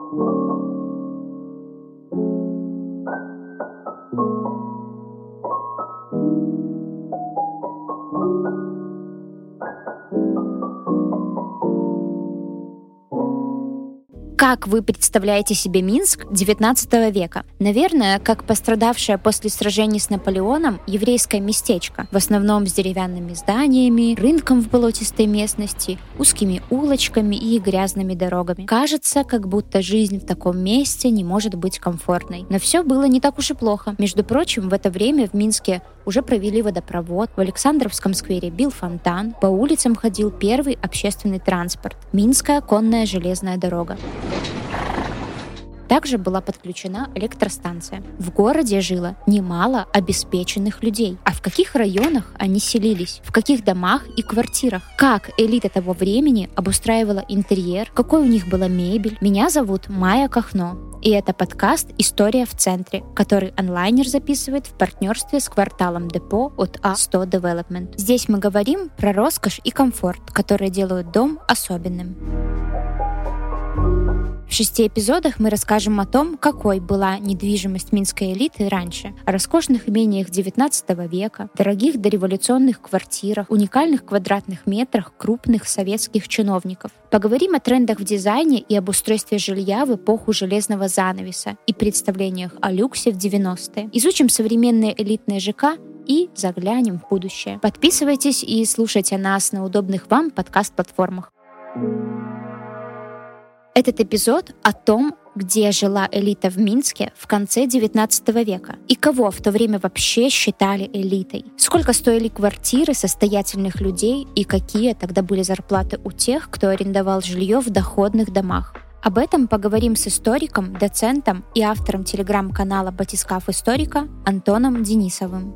Thank you. Как вы представляете себе Минск XIX века? Наверное, как пострадавшее после сражений с Наполеоном еврейское местечко, в основном с деревянными зданиями, рынком в болотистой местности, узкими улочками и грязными дорогами. Кажется, как будто жизнь в таком месте не может быть комфортной. Но все было не так уж и плохо. Между прочим, в это время в Минске уже провели водопровод, в Александровском сквере бил фонтан, по улицам ходил первый общественный транспорт – Минская конная железная дорога. Также была подключена электростанция. В городе жило немало обеспеченных людей. А в каких районах они селились? В каких домах и квартирах? Как элита того времени обустраивала интерьер? Какой у них была мебель? Меня зовут Майя Кахно. И это подкаст «История в центре», который онлайнер записывает в партнерстве с кварталом депо от А100 Development. Здесь мы говорим про роскошь и комфорт, которые делают дом особенным. В шести эпизодах мы расскажем о том, какой была недвижимость минской элиты раньше, о роскошных имениях XIX века, дорогих дореволюционных квартирах, уникальных квадратных метрах крупных советских чиновников. Поговорим о трендах в дизайне и об устройстве жилья в эпоху железного занавеса и представлениях о люксе в 90-е. Изучим современные элитные ЖК и заглянем в будущее. Подписывайтесь и слушайте нас на удобных вам подкаст-платформах. Этот эпизод о том, где жила элита в Минске в конце 19 века и кого в то время вообще считали элитой. Сколько стоили квартиры состоятельных людей и какие тогда были зарплаты у тех, кто арендовал жилье в доходных домах. Об этом поговорим с историком, доцентом и автором телеграм-канала «Батискаф Историка» Антоном Денисовым.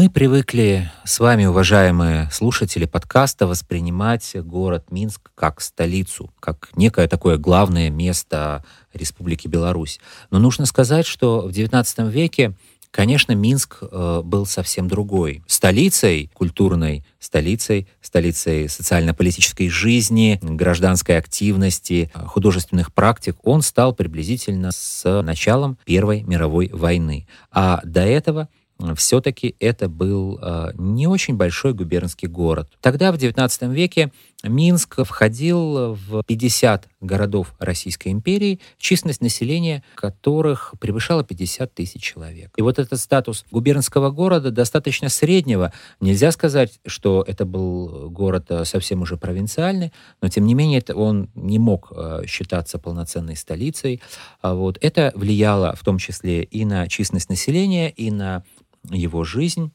Мы привыкли с вами, уважаемые слушатели подкаста, воспринимать город Минск как столицу, как некое такое главное место Республики Беларусь. Но нужно сказать, что в XIX веке Конечно, Минск э, был совсем другой. Столицей культурной, столицей, столицей социально-политической жизни, гражданской активности, художественных практик он стал приблизительно с началом Первой мировой войны. А до этого все-таки это был э, не очень большой губернский город. Тогда, в XIX веке, Минск входил в 50 городов Российской империи, численность населения которых превышала 50 тысяч человек. И вот этот статус губернского города достаточно среднего. Нельзя сказать, что это был город э, совсем уже провинциальный, но тем не менее он не мог э, считаться полноценной столицей. А вот. Это влияло в том числе и на численность населения, и на его жизнь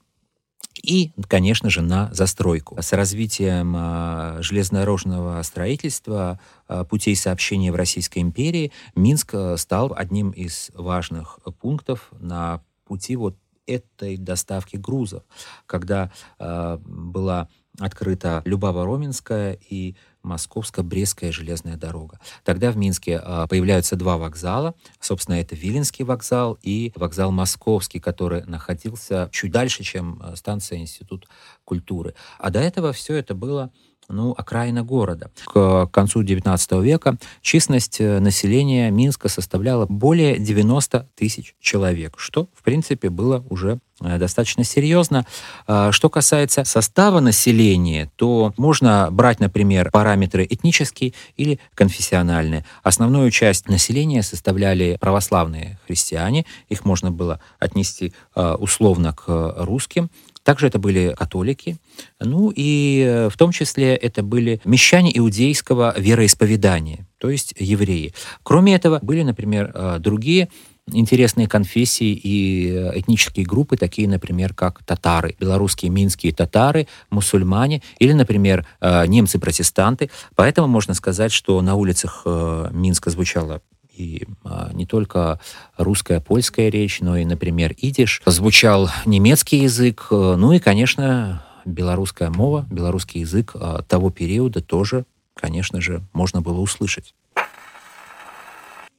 и, конечно же, на застройку. С развитием э, железнодорожного строительства, э, путей сообщения в Российской империи, Минск э, стал одним из важных пунктов на пути вот этой доставки грузов, когда э, была открыта Любава-Роменская и Московско-Брестская железная дорога. Тогда в Минске а, появляются два вокзала. Собственно, это Виленский вокзал и вокзал Московский, который находился чуть дальше, чем а, станция Институт культуры. А до этого все это было ну, окраина города. К концу XIX века численность э, населения Минска составляла более 90 тысяч человек, что, в принципе, было уже э, достаточно серьезно. А, что касается состава населения, то можно брать, например, параметры этнические или конфессиональные. Основную часть населения составляли православные христиане. Их можно было отнести а, условно к русским. Также это были католики, ну и э, в том числе это были мещане иудейского вероисповедания, то есть евреи. Кроме этого, были, например, э, другие интересные конфессии и э, этнические группы, такие, например, как татары, белорусские минские татары, мусульмане или, например, немцы-протестанты. Поэтому можно сказать, что на улицах Минска звучало и а, не только русская, польская речь, но и, например, идиш. Звучал немецкий язык, э, ну и, конечно, белорусская мова, белорусский язык а, того периода тоже, конечно же, можно было услышать.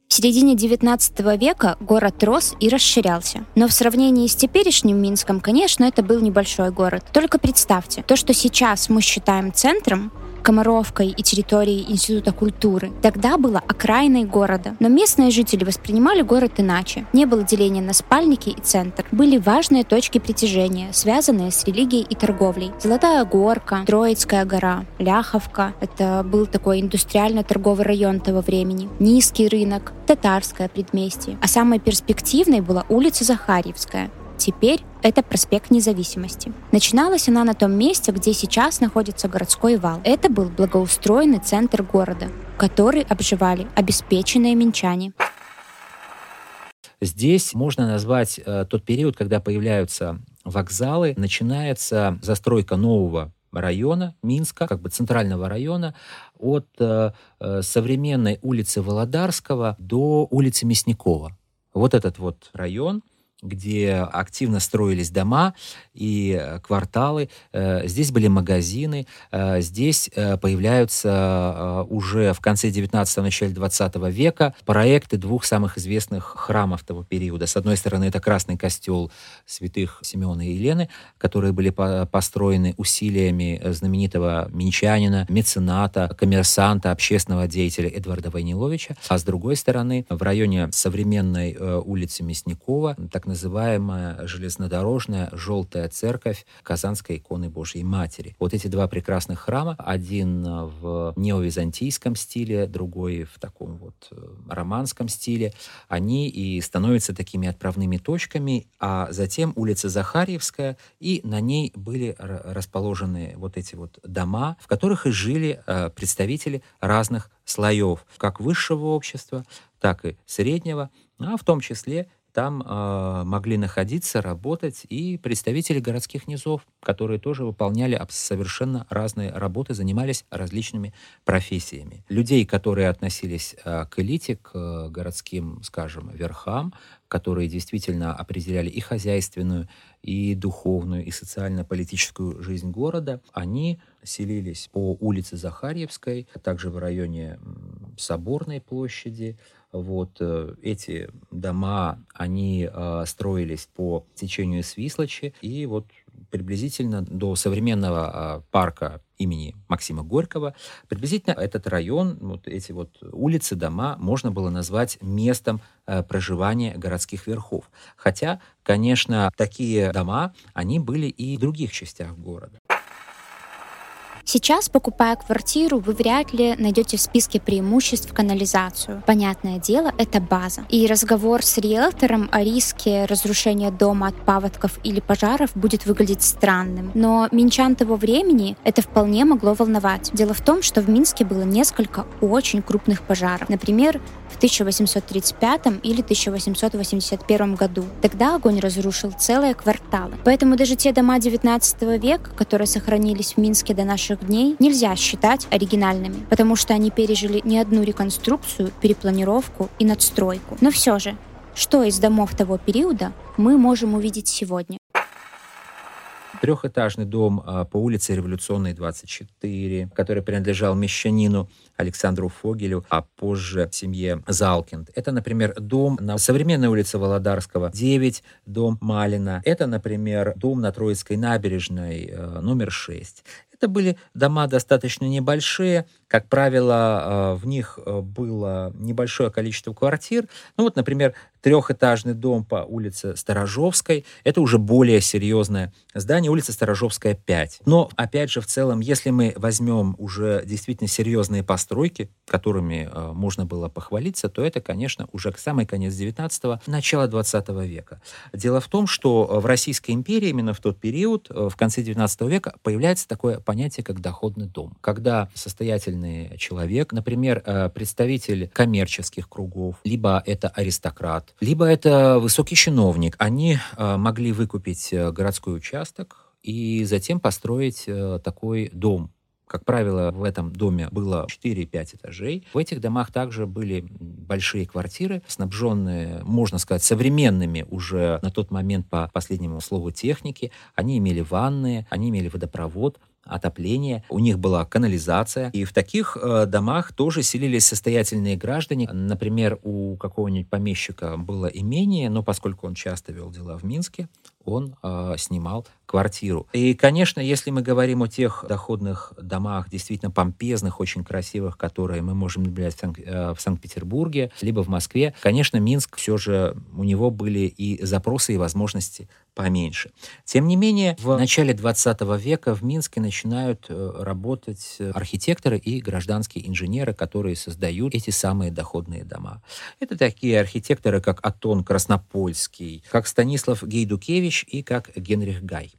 середине XIX века город рос и расширялся. Но в сравнении с теперешним Минском, конечно, это был небольшой город. Только представьте, то, что сейчас мы считаем центром, Комаровкой и территорией Института культуры, тогда было окраиной города. Но местные жители воспринимали город иначе. Не было деления на спальники и центр. Были важные точки притяжения, связанные с религией и торговлей. Золотая горка, Троицкая гора, Ляховка. Это был такой индустриально-торговый район того времени. Низкий рынок, Татарское предместье. А самой перспективной была улица Захарьевская. Теперь это проспект Независимости. Начиналась она на том месте, где сейчас находится городской вал. Это был благоустроенный центр города, который обживали обеспеченные минчане. Здесь можно назвать э, тот период, когда появляются вокзалы, начинается застройка нового района Минска, как бы центрального района, от э, э современной улицы Володарского до улицы Мясникова. Вот этот вот район – где активно строились дома и э, кварталы. Э, здесь были магазины. Э, здесь появляются уже в конце 19-го, начале 20 века проекты двух самых известных храмов того периода. С одной стороны, это Красный костел святых Симеона и Елены, которые были построены усилиями знаменитого минчанина, мецената, коммерсанта, общественного деятеля Эдварда Войниловича. А с другой стороны, в районе современной улицы Мясникова, так называемая железнодорожная желтая церковь Казанской иконы Божьей Матери. Вот эти два прекрасных храма, один в неовизантийском стиле, другой в таком вот э, романском стиле, они и становятся такими отправными точками, а затем улица Захарьевская, и на ней были расположены вот эти вот дома, в которых и жили э, представители разных слоев, как высшего общества, так и среднего, а в том числе там э, могли находиться, работать и представители городских низов, которые тоже выполняли совершенно разные работы, занимались различными профессиями. Людей, которые относились э, к элите, к э, городским, скажем, верхам, которые действительно определяли и хозяйственную, и духовную, и социально-политическую жизнь города, они селились по улице Захарьевской, а также в районе Соборной площади, вот э, эти дома, они э, строились по течению Свислочи, и вот приблизительно до современного э, парка имени Максима Горького, приблизительно этот район, вот эти вот улицы, дома можно было назвать местом проживания городских верхов. Хотя, конечно, такие дома, они были и в других частях города. Сейчас, покупая квартиру, вы вряд ли найдете в списке преимуществ канализацию. Понятное дело, это база. И разговор с риэлтором о риске разрушения дома от паводков или пожаров будет выглядеть странным. Но минчан того времени это вполне могло волновать. Дело в том, что в Минске было несколько очень крупных пожаров. Например, в 1835 или 1881 году. Тогда огонь разрушил целые кварталы. Поэтому даже те дома 19 века, которые сохранились в Минске до наших дней нельзя считать оригинальными, потому что они пережили не одну реконструкцию, перепланировку и надстройку. Но все же, что из домов того периода мы можем увидеть сегодня? Трехэтажный дом а, по улице Революционной, 24, который принадлежал мещанину Александру Фогелю, а позже семье Залкинд. Это, например, дом на современной улице Володарского, 9, дом Малина. Это, например, дом на Троицкой набережной, э, номер 6. Это были дома достаточно небольшие, как правило, э, в них э, было небольшое количество квартир. Ну вот, например, трехэтажный дом по улице Сторожовской. Это уже более серьезное здание, улица Сторожовская 5. Но, опять же, в целом, если мы возьмем уже действительно серьезные постройки, которыми э, можно было похвалиться, то это, конечно, уже самый конец 19-го, начало 20 века. Дело в том, что в Российской империи именно в тот период, в конце 19 века, появляется такое понятие, как доходный дом. Когда состоятельный состоятельный человек, например, э, представитель коммерческих кругов, либо это аристократ, либо это высокий чиновник, они э, могли выкупить э, городской участок и затем построить такой дом Как правило, в этом доме было 4-5 этажей. В этих домах также были большие квартиры, снабженные, можно сказать, современными уже на тот момент по последнему слову техники. Они имели ванны, они имели водопровод, отопление, у них была канализация. И в таких э, домах тоже селились состоятельные граждане. Например, у какого-нибудь помещика было имение, но поскольку он часто вел дела в Минске, он э, снимал квартиру. И, конечно, если мы говорим о тех доходных домах, действительно помпезных, очень красивых, которые мы можем наблюдать в, Санк- э, в Санкт-Петербурге, либо в Москве, конечно, Минск все же, у него были и запросы, и возможности поменьше. Тем не менее, в начале 20 века в Минске начинают э, работать архитекторы и гражданские инженеры, которые создают эти самые доходные дома. Это такие архитекторы, как Атон Краснопольский, как Станислав Гейдукевич, и как Генрих Гай.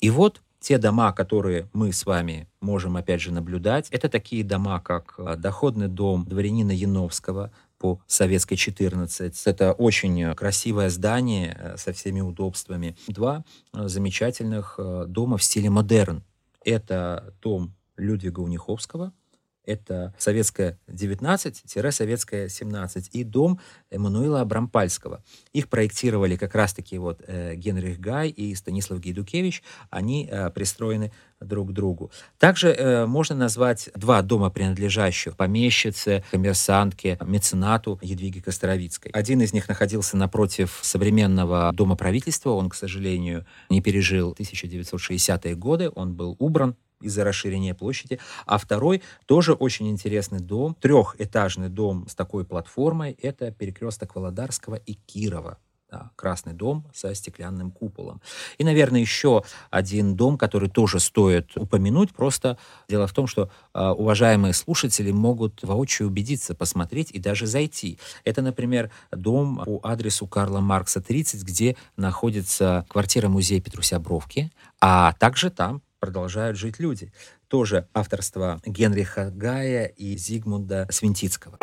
И вот те дома, которые мы с вами можем опять же наблюдать, это такие дома, как э, доходный дом дворянина Яновского по Советской 14. Это очень красивое здание э, со всеми удобствами. Два э, замечательных дома в стиле модерн. Это дом Людвига Униховского – это советская 19-советская 17 и дом Эммануила Абрампальского. Их проектировали как раз-таки вот э, Генрих Гай и Станислав Гейдукевич. Они э, пристроены друг к другу. Также э, можно назвать два дома, принадлежащих помещице, коммерсантке, меценату Едвиге Костровицкой. Один из них находился напротив современного дома правительства. Он, к сожалению, не пережил 1960-е годы. Он был убран из-за расширения площади. А второй тоже очень интересный дом, трехэтажный дом с такой платформой, это перекресток Володарского и Кирова. Да, красный дом со стеклянным куполом. И, наверное, еще один дом, который тоже стоит упомянуть. Просто дело в том, что э, уважаемые слушатели могут воочию убедиться, посмотреть и даже зайти. Это, например, дом по адресу Карла Маркса 30, где находится квартира музея Петруся Бровки, а также там продолжают жить люди. Тоже авторство Генриха Гая и Зигмунда Свинтицкого.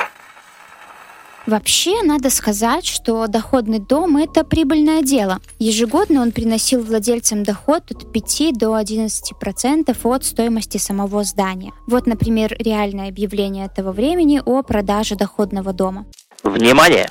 Вообще, надо сказать, что доходный дом – это прибыльное дело. Ежегодно он приносил владельцам доход от 5 до 11% от стоимости самого здания. Вот, например, реальное объявление этого времени о продаже доходного дома. Внимание!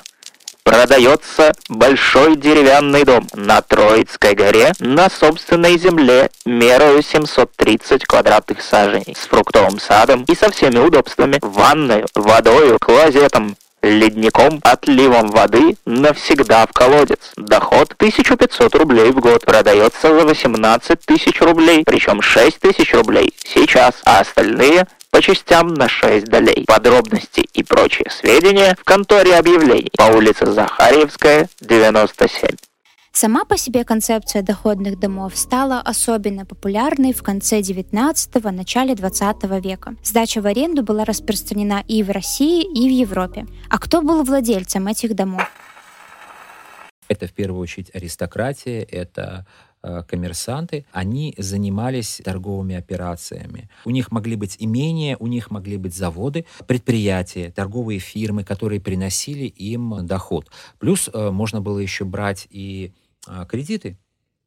Продается большой деревянный дом на Троицкой горе на собственной земле мерою 730 квадратных саженей с фруктовым садом и со всеми удобствами, ванной, водою, клозетом, ледником, отливом воды навсегда в колодец. Доход 1500 рублей в год продается за 18 тысяч рублей, причем 6 тысяч рублей сейчас, а остальные по частям на 6 долей. Подробности и прочие сведения в конторе объявлений по улице Захарьевская, 97. Сама по себе концепция доходных домов стала особенно популярной в конце 19-го, начале 20 века. Сдача в аренду была распространена и в России, и в Европе. А кто был владельцем этих домов? Это в первую очередь аристократия, это Э, коммерсанты, они занимались торговыми операциями. У них могли быть имения, у них могли быть заводы, предприятия, торговые фирмы, которые приносили им доход. Плюс э, можно было еще брать и кредиты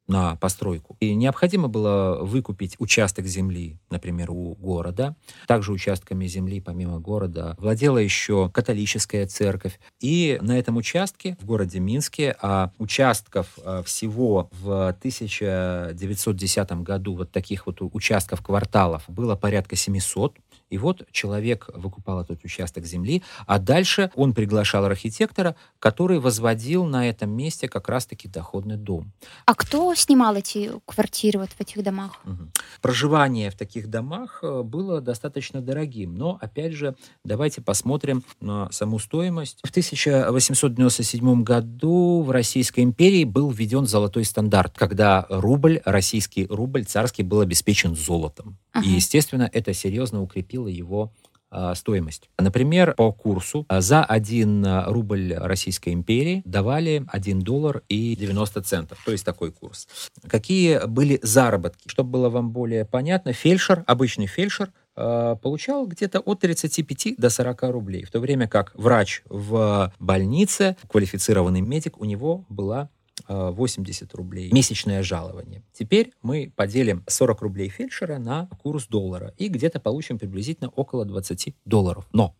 на постройку. И необходимо было выкупить участок земли, например, у города. Также участками земли, помимо города, владела еще католическая церковь. И на этом участке в городе Минске, а участков а, всего в 1910 году, вот таких вот участков кварталов, было порядка 700. И вот человек выкупал этот участок земли, а дальше он приглашал архитектора, который возводил на этом месте как раз-таки доходный дом. А кто снимал эти квартиры вот в этих домах? Угу. Проживание в таких домах э, было достаточно дорогим, но, опять же, давайте посмотрим на саму стоимость. В 1897 году в Российской империи был введен золотой стандарт, когда рубль, российский рубль царский был обеспечен золотом. Ага. И, естественно, это серьезно укрепило его а, стоимость. Например, по курсу а, за 1 а, рубль Российской империи давали 1 доллар и 90 центов, то есть такой курс. Какие были заработки? Чтобы было вам более понятно, фельдшер, обычный фельдшер, получал где-то от 35 до 40 рублей, в то время как врач в больнице, квалифицированный медик, у него была 80 рублей месячное жалование. Теперь мы поделим 40 рублей фельдшера на курс доллара и где-то получим приблизительно около 20 долларов. Но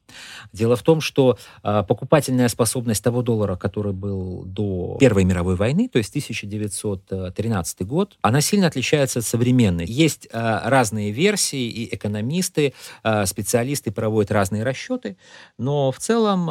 дело в том, что покупательная способность того доллара, который был до Первой мировой войны, то есть 1913 год, она сильно отличается от современной. Есть разные версии, и экономисты, специалисты проводят разные расчеты, но в целом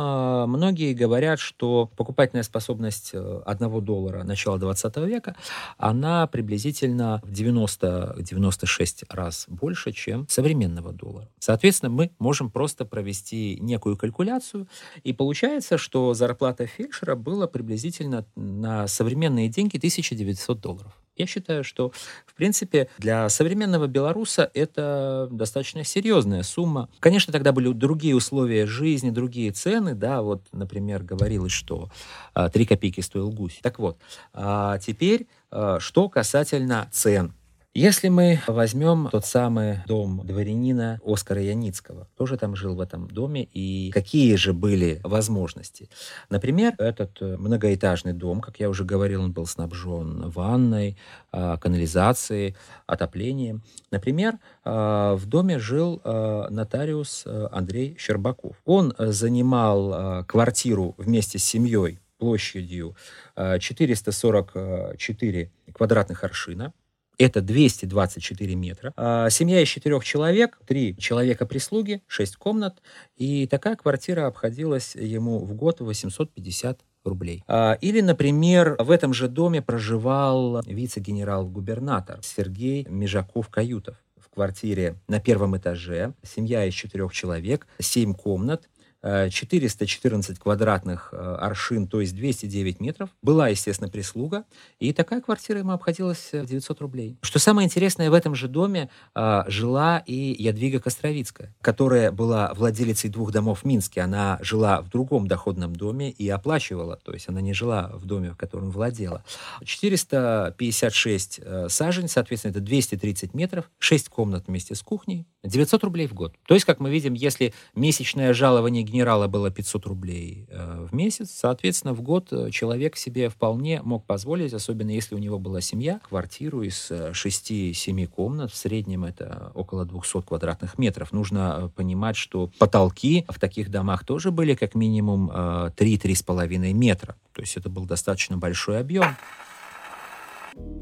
многие говорят, что покупательная способность э, одного доллара начала 20 века, она приблизительно в 90-96 раз больше, чем современного доллара. Соответственно, мы можем просто провести некую калькуляцию, и получается, что зарплата фельдшера была приблизительно на современные деньги 1900 долларов. Я считаю, что, в принципе, для современного белоруса это достаточно серьезная сумма. Конечно, тогда были другие условия жизни, другие цены, да, вот, например, говорилось, что а, 3 копейки стоил гусь. Так вот, а теперь, а, что касательно цен. Если мы возьмем тот самый дом дворянина Оскара Яницкого, тоже там жил в этом доме, и какие же были возможности? Например, этот э, многоэтажный дом, как я уже говорил, он был снабжен ванной, а, канализацией, отоплением. Например, а, в доме жил а, нотариус э, Андрей Щербаков. Он занимал квартиру вместе с семьей площадью 444 квадратных аршина, это 224 метра. А, семья из четырех человек, три человека прислуги, шесть комнат. И такая квартира обходилась ему в год 850 рублей. А, или, например, в этом же доме проживал вице-генерал-губернатор Сергей Межаков-Каютов в квартире на первом этаже. Семья из четырех человек, семь комнат, 414 э, квадратных э, аршин, то есть 209 метров. Была, естественно, прислуга, и такая квартира ему обходилась 900 рублей. Что самое интересное, в этом же доме э, жила и Ядвига Костровицкая, которая была владелицей двух домов в Минске. Она жила в другом доходном доме и оплачивала, то есть она не жила в доме, в котором владела. 456 сажень, соответственно, это 230 метров, 6 комнат вместе с кухней, 900 рублей в год. То есть, как мы видим, если месячное жалование генерала было 500 рублей э, в месяц, соответственно, в год э, человек себе вполне мог позволить, особенно если у него была семья, квартиру из 6-7 э, комнат, в среднем это около 200 квадратных метров. Нужно понимать, что потолки в таких домах тоже были как минимум 3-3,5 метра. То есть это был достаточно большой объем.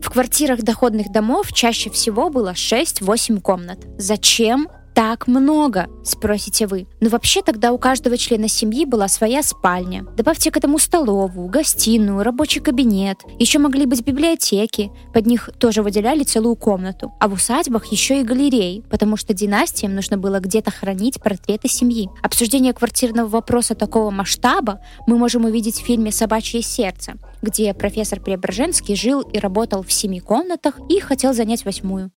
В квартирах доходных домов чаще всего было 6-8 комнат. Зачем так много?» – спросите вы. Но вообще тогда у каждого члена семьи была своя спальня. Добавьте к этому столовую, гостиную, рабочий кабинет. Еще могли быть библиотеки. Под них тоже выделяли целую комнату. А в усадьбах еще и галереи, потому что династиям нужно было где-то хранить портреты семьи. Обсуждение квартирного вопроса такого масштаба мы можем увидеть в фильме «Собачье сердце», где профессор Преображенский жил и работал в семи комнатах и хотел занять восьмую.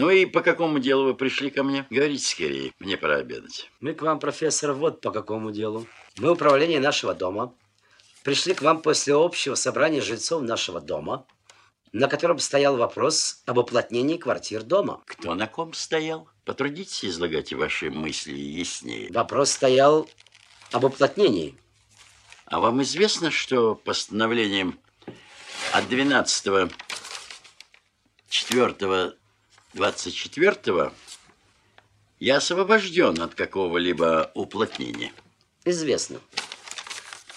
Ну и по какому делу вы пришли ко мне? Говорите скорее, мне пора обедать. Мы к вам, профессор, вот по какому делу. Мы управление нашего дома. Пришли к вам после общего собрания жильцов нашего дома, на котором стоял вопрос об уплотнении квартир дома. Кто на ком стоял? Потрудитесь излагать ваши мысли яснее. Вопрос стоял об уплотнении. А вам известно, что постановлением от 12 4 24-го я освобожден от какого-либо уплотнения. Известно.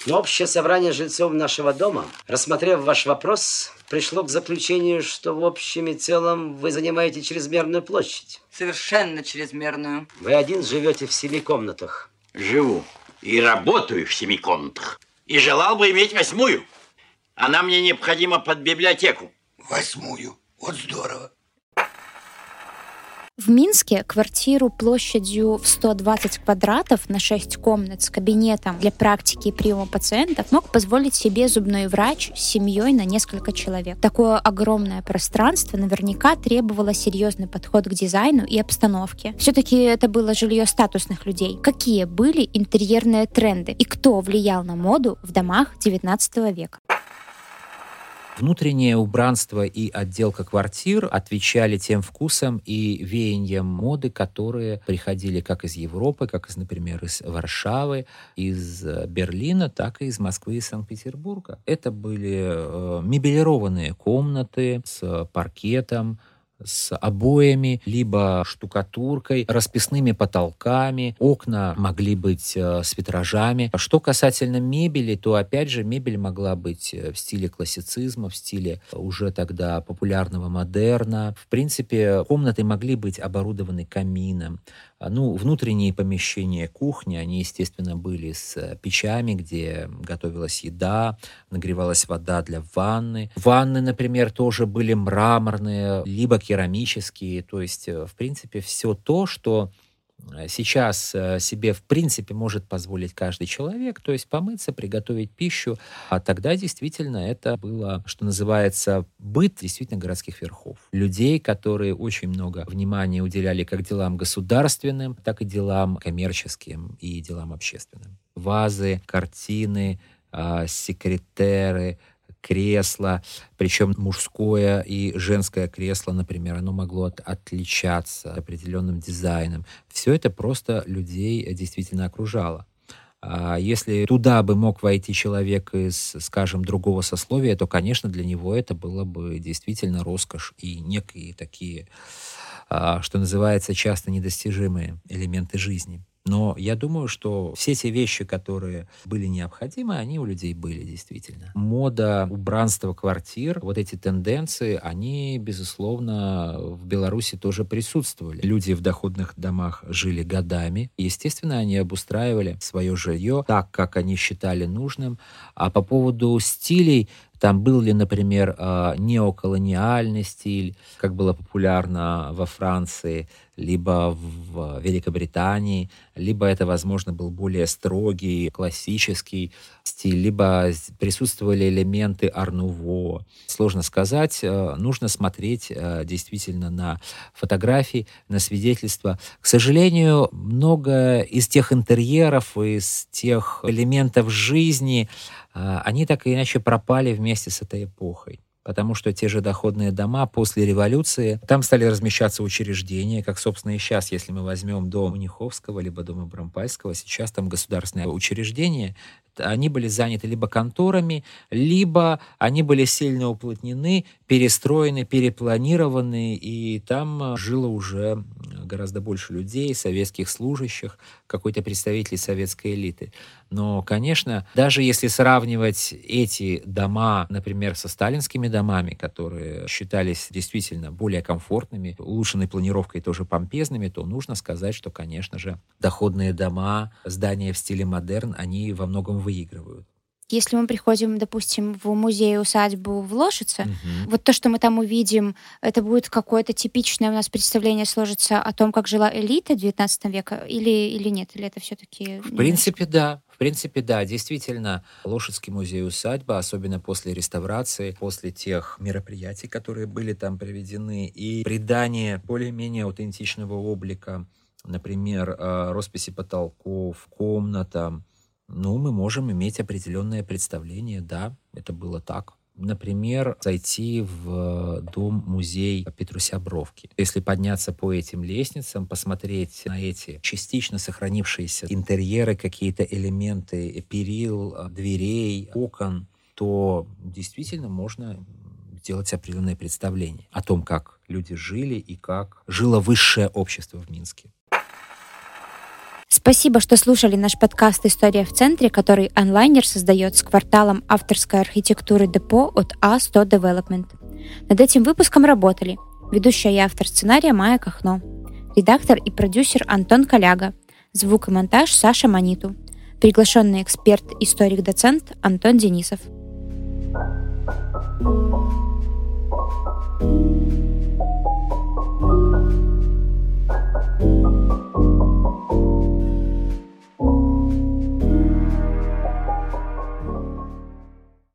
Но общее собрание жильцов нашего дома, рассмотрев ваш вопрос, пришло к заключению, что в общем и целом вы занимаете чрезмерную площадь. Совершенно чрезмерную. Вы один живете в семи комнатах. Живу и работаю в семи комнатах. И желал бы иметь восьмую. Она мне необходима под библиотеку. Восьмую? Вот здорово. В Минске квартиру площадью в 120 квадратов на 6 комнат с кабинетом для практики и приема пациентов мог позволить себе зубной врач с семьей на несколько человек. Такое огромное пространство наверняка требовало серьезный подход к дизайну и обстановке. Все-таки это было жилье статусных людей. Какие были интерьерные тренды и кто влиял на моду в домах 19 века? Внутреннее убранство и отделка квартир отвечали тем вкусам и веяниям моды, которые приходили как из Европы, как из, например, из Варшавы, из э, Берлина, так и из Москвы и Санкт-Петербурга. Это были э, мебелированные комнаты с паркетом, с обоями, либо штукатуркой, расписными потолками. Окна могли быть э, с витражами. Что касательно мебели, то опять же мебель могла быть э, в стиле классицизма, в стиле уже тогда популярного модерна. В принципе, комнаты могли быть оборудованы камином, ну, внутренние помещения кухни, они, естественно, были с э, печами, где готовилась еда, нагревалась вода для ванны. Ванны, например, тоже были мраморные, либо керамические. То есть, э, в принципе, все то, что сейчас э, себе в принципе может позволить каждый человек, то есть помыться, приготовить пищу, а тогда действительно это было, что называется, быт действительно городских верхов. Людей, которые очень много внимания уделяли как делам государственным, так и делам коммерческим и делам общественным. Вазы, картины, а, секретеры, кресло, причем мужское и женское кресло, например, оно могло от, отличаться определенным дизайном. Все это просто людей действительно окружало. А если туда бы мог войти человек из, скажем, другого сословия, то, конечно, для него это было бы действительно роскошь и некие такие, а, что называется, часто недостижимые элементы жизни. Но я думаю, что все те вещи, которые были необходимы, они у людей были действительно. Мода, убранство квартир, вот эти тенденции, они, безусловно, в Беларуси тоже присутствовали. Люди в доходных домах жили годами. Естественно, они обустраивали свое жилье так, как они считали нужным. А по поводу стилей, там был ли, например, а, неоколониальный стиль, как было популярно во Франции, либо в Великобритании, либо это, возможно, был более строгий, классический стиль, либо присутствовали элементы арнуво. Сложно сказать. Э, нужно смотреть э, действительно на фотографии, на свидетельства. К сожалению, много из тех интерьеров, из тех элементов жизни, э, они так или иначе пропали вместе с этой эпохой потому что те же доходные дома после революции, там стали размещаться учреждения, как, собственно, и сейчас, если мы возьмем дом Ниховского, либо дом Брампальского, сейчас там государственное учреждение, они были заняты либо конторами, либо они были сильно уплотнены, перестроены, перепланированы, и там жило уже гораздо больше людей, советских служащих, какой-то представителей советской элиты. Но, конечно, даже если сравнивать эти дома, например, со сталинскими домами, которые считались действительно более комфортными, улучшенной планировкой тоже помпезными, то нужно сказать, что, конечно же, доходные дома, здания в стиле модерн, они во многом выигрывают. Если мы приходим, допустим, в музей-усадьбу в Лошице, угу. вот то, что мы там увидим, это будет какое-то типичное у нас представление сложится о том, как жила элита XIX века, или, или нет? Или это все-таки... В принципе, да. В принципе, да, действительно, Лошадский музей-усадьба, особенно после реставрации, после тех мероприятий, которые были там проведены, и придание более-менее аутентичного облика, например, э, росписи потолков, комнатам, ну, мы можем иметь определенное представление, да, это было так. Например, зайти в дом-музей Петруся Бровки. Если подняться по этим лестницам, посмотреть на эти частично сохранившиеся интерьеры, какие-то элементы перил, дверей, окон, то действительно можно сделать определенное представление о том, как люди жили и как жило высшее общество в Минске. Спасибо, что слушали наш подкаст «История в центре», который онлайнер создает с кварталом авторской архитектуры депо от А100 Development. Над этим выпуском работали ведущая и автор сценария Майя Кахно, редактор и продюсер Антон Коляга, звук и монтаж Саша Маниту, приглашенный эксперт, историк-доцент Антон Денисов. thank you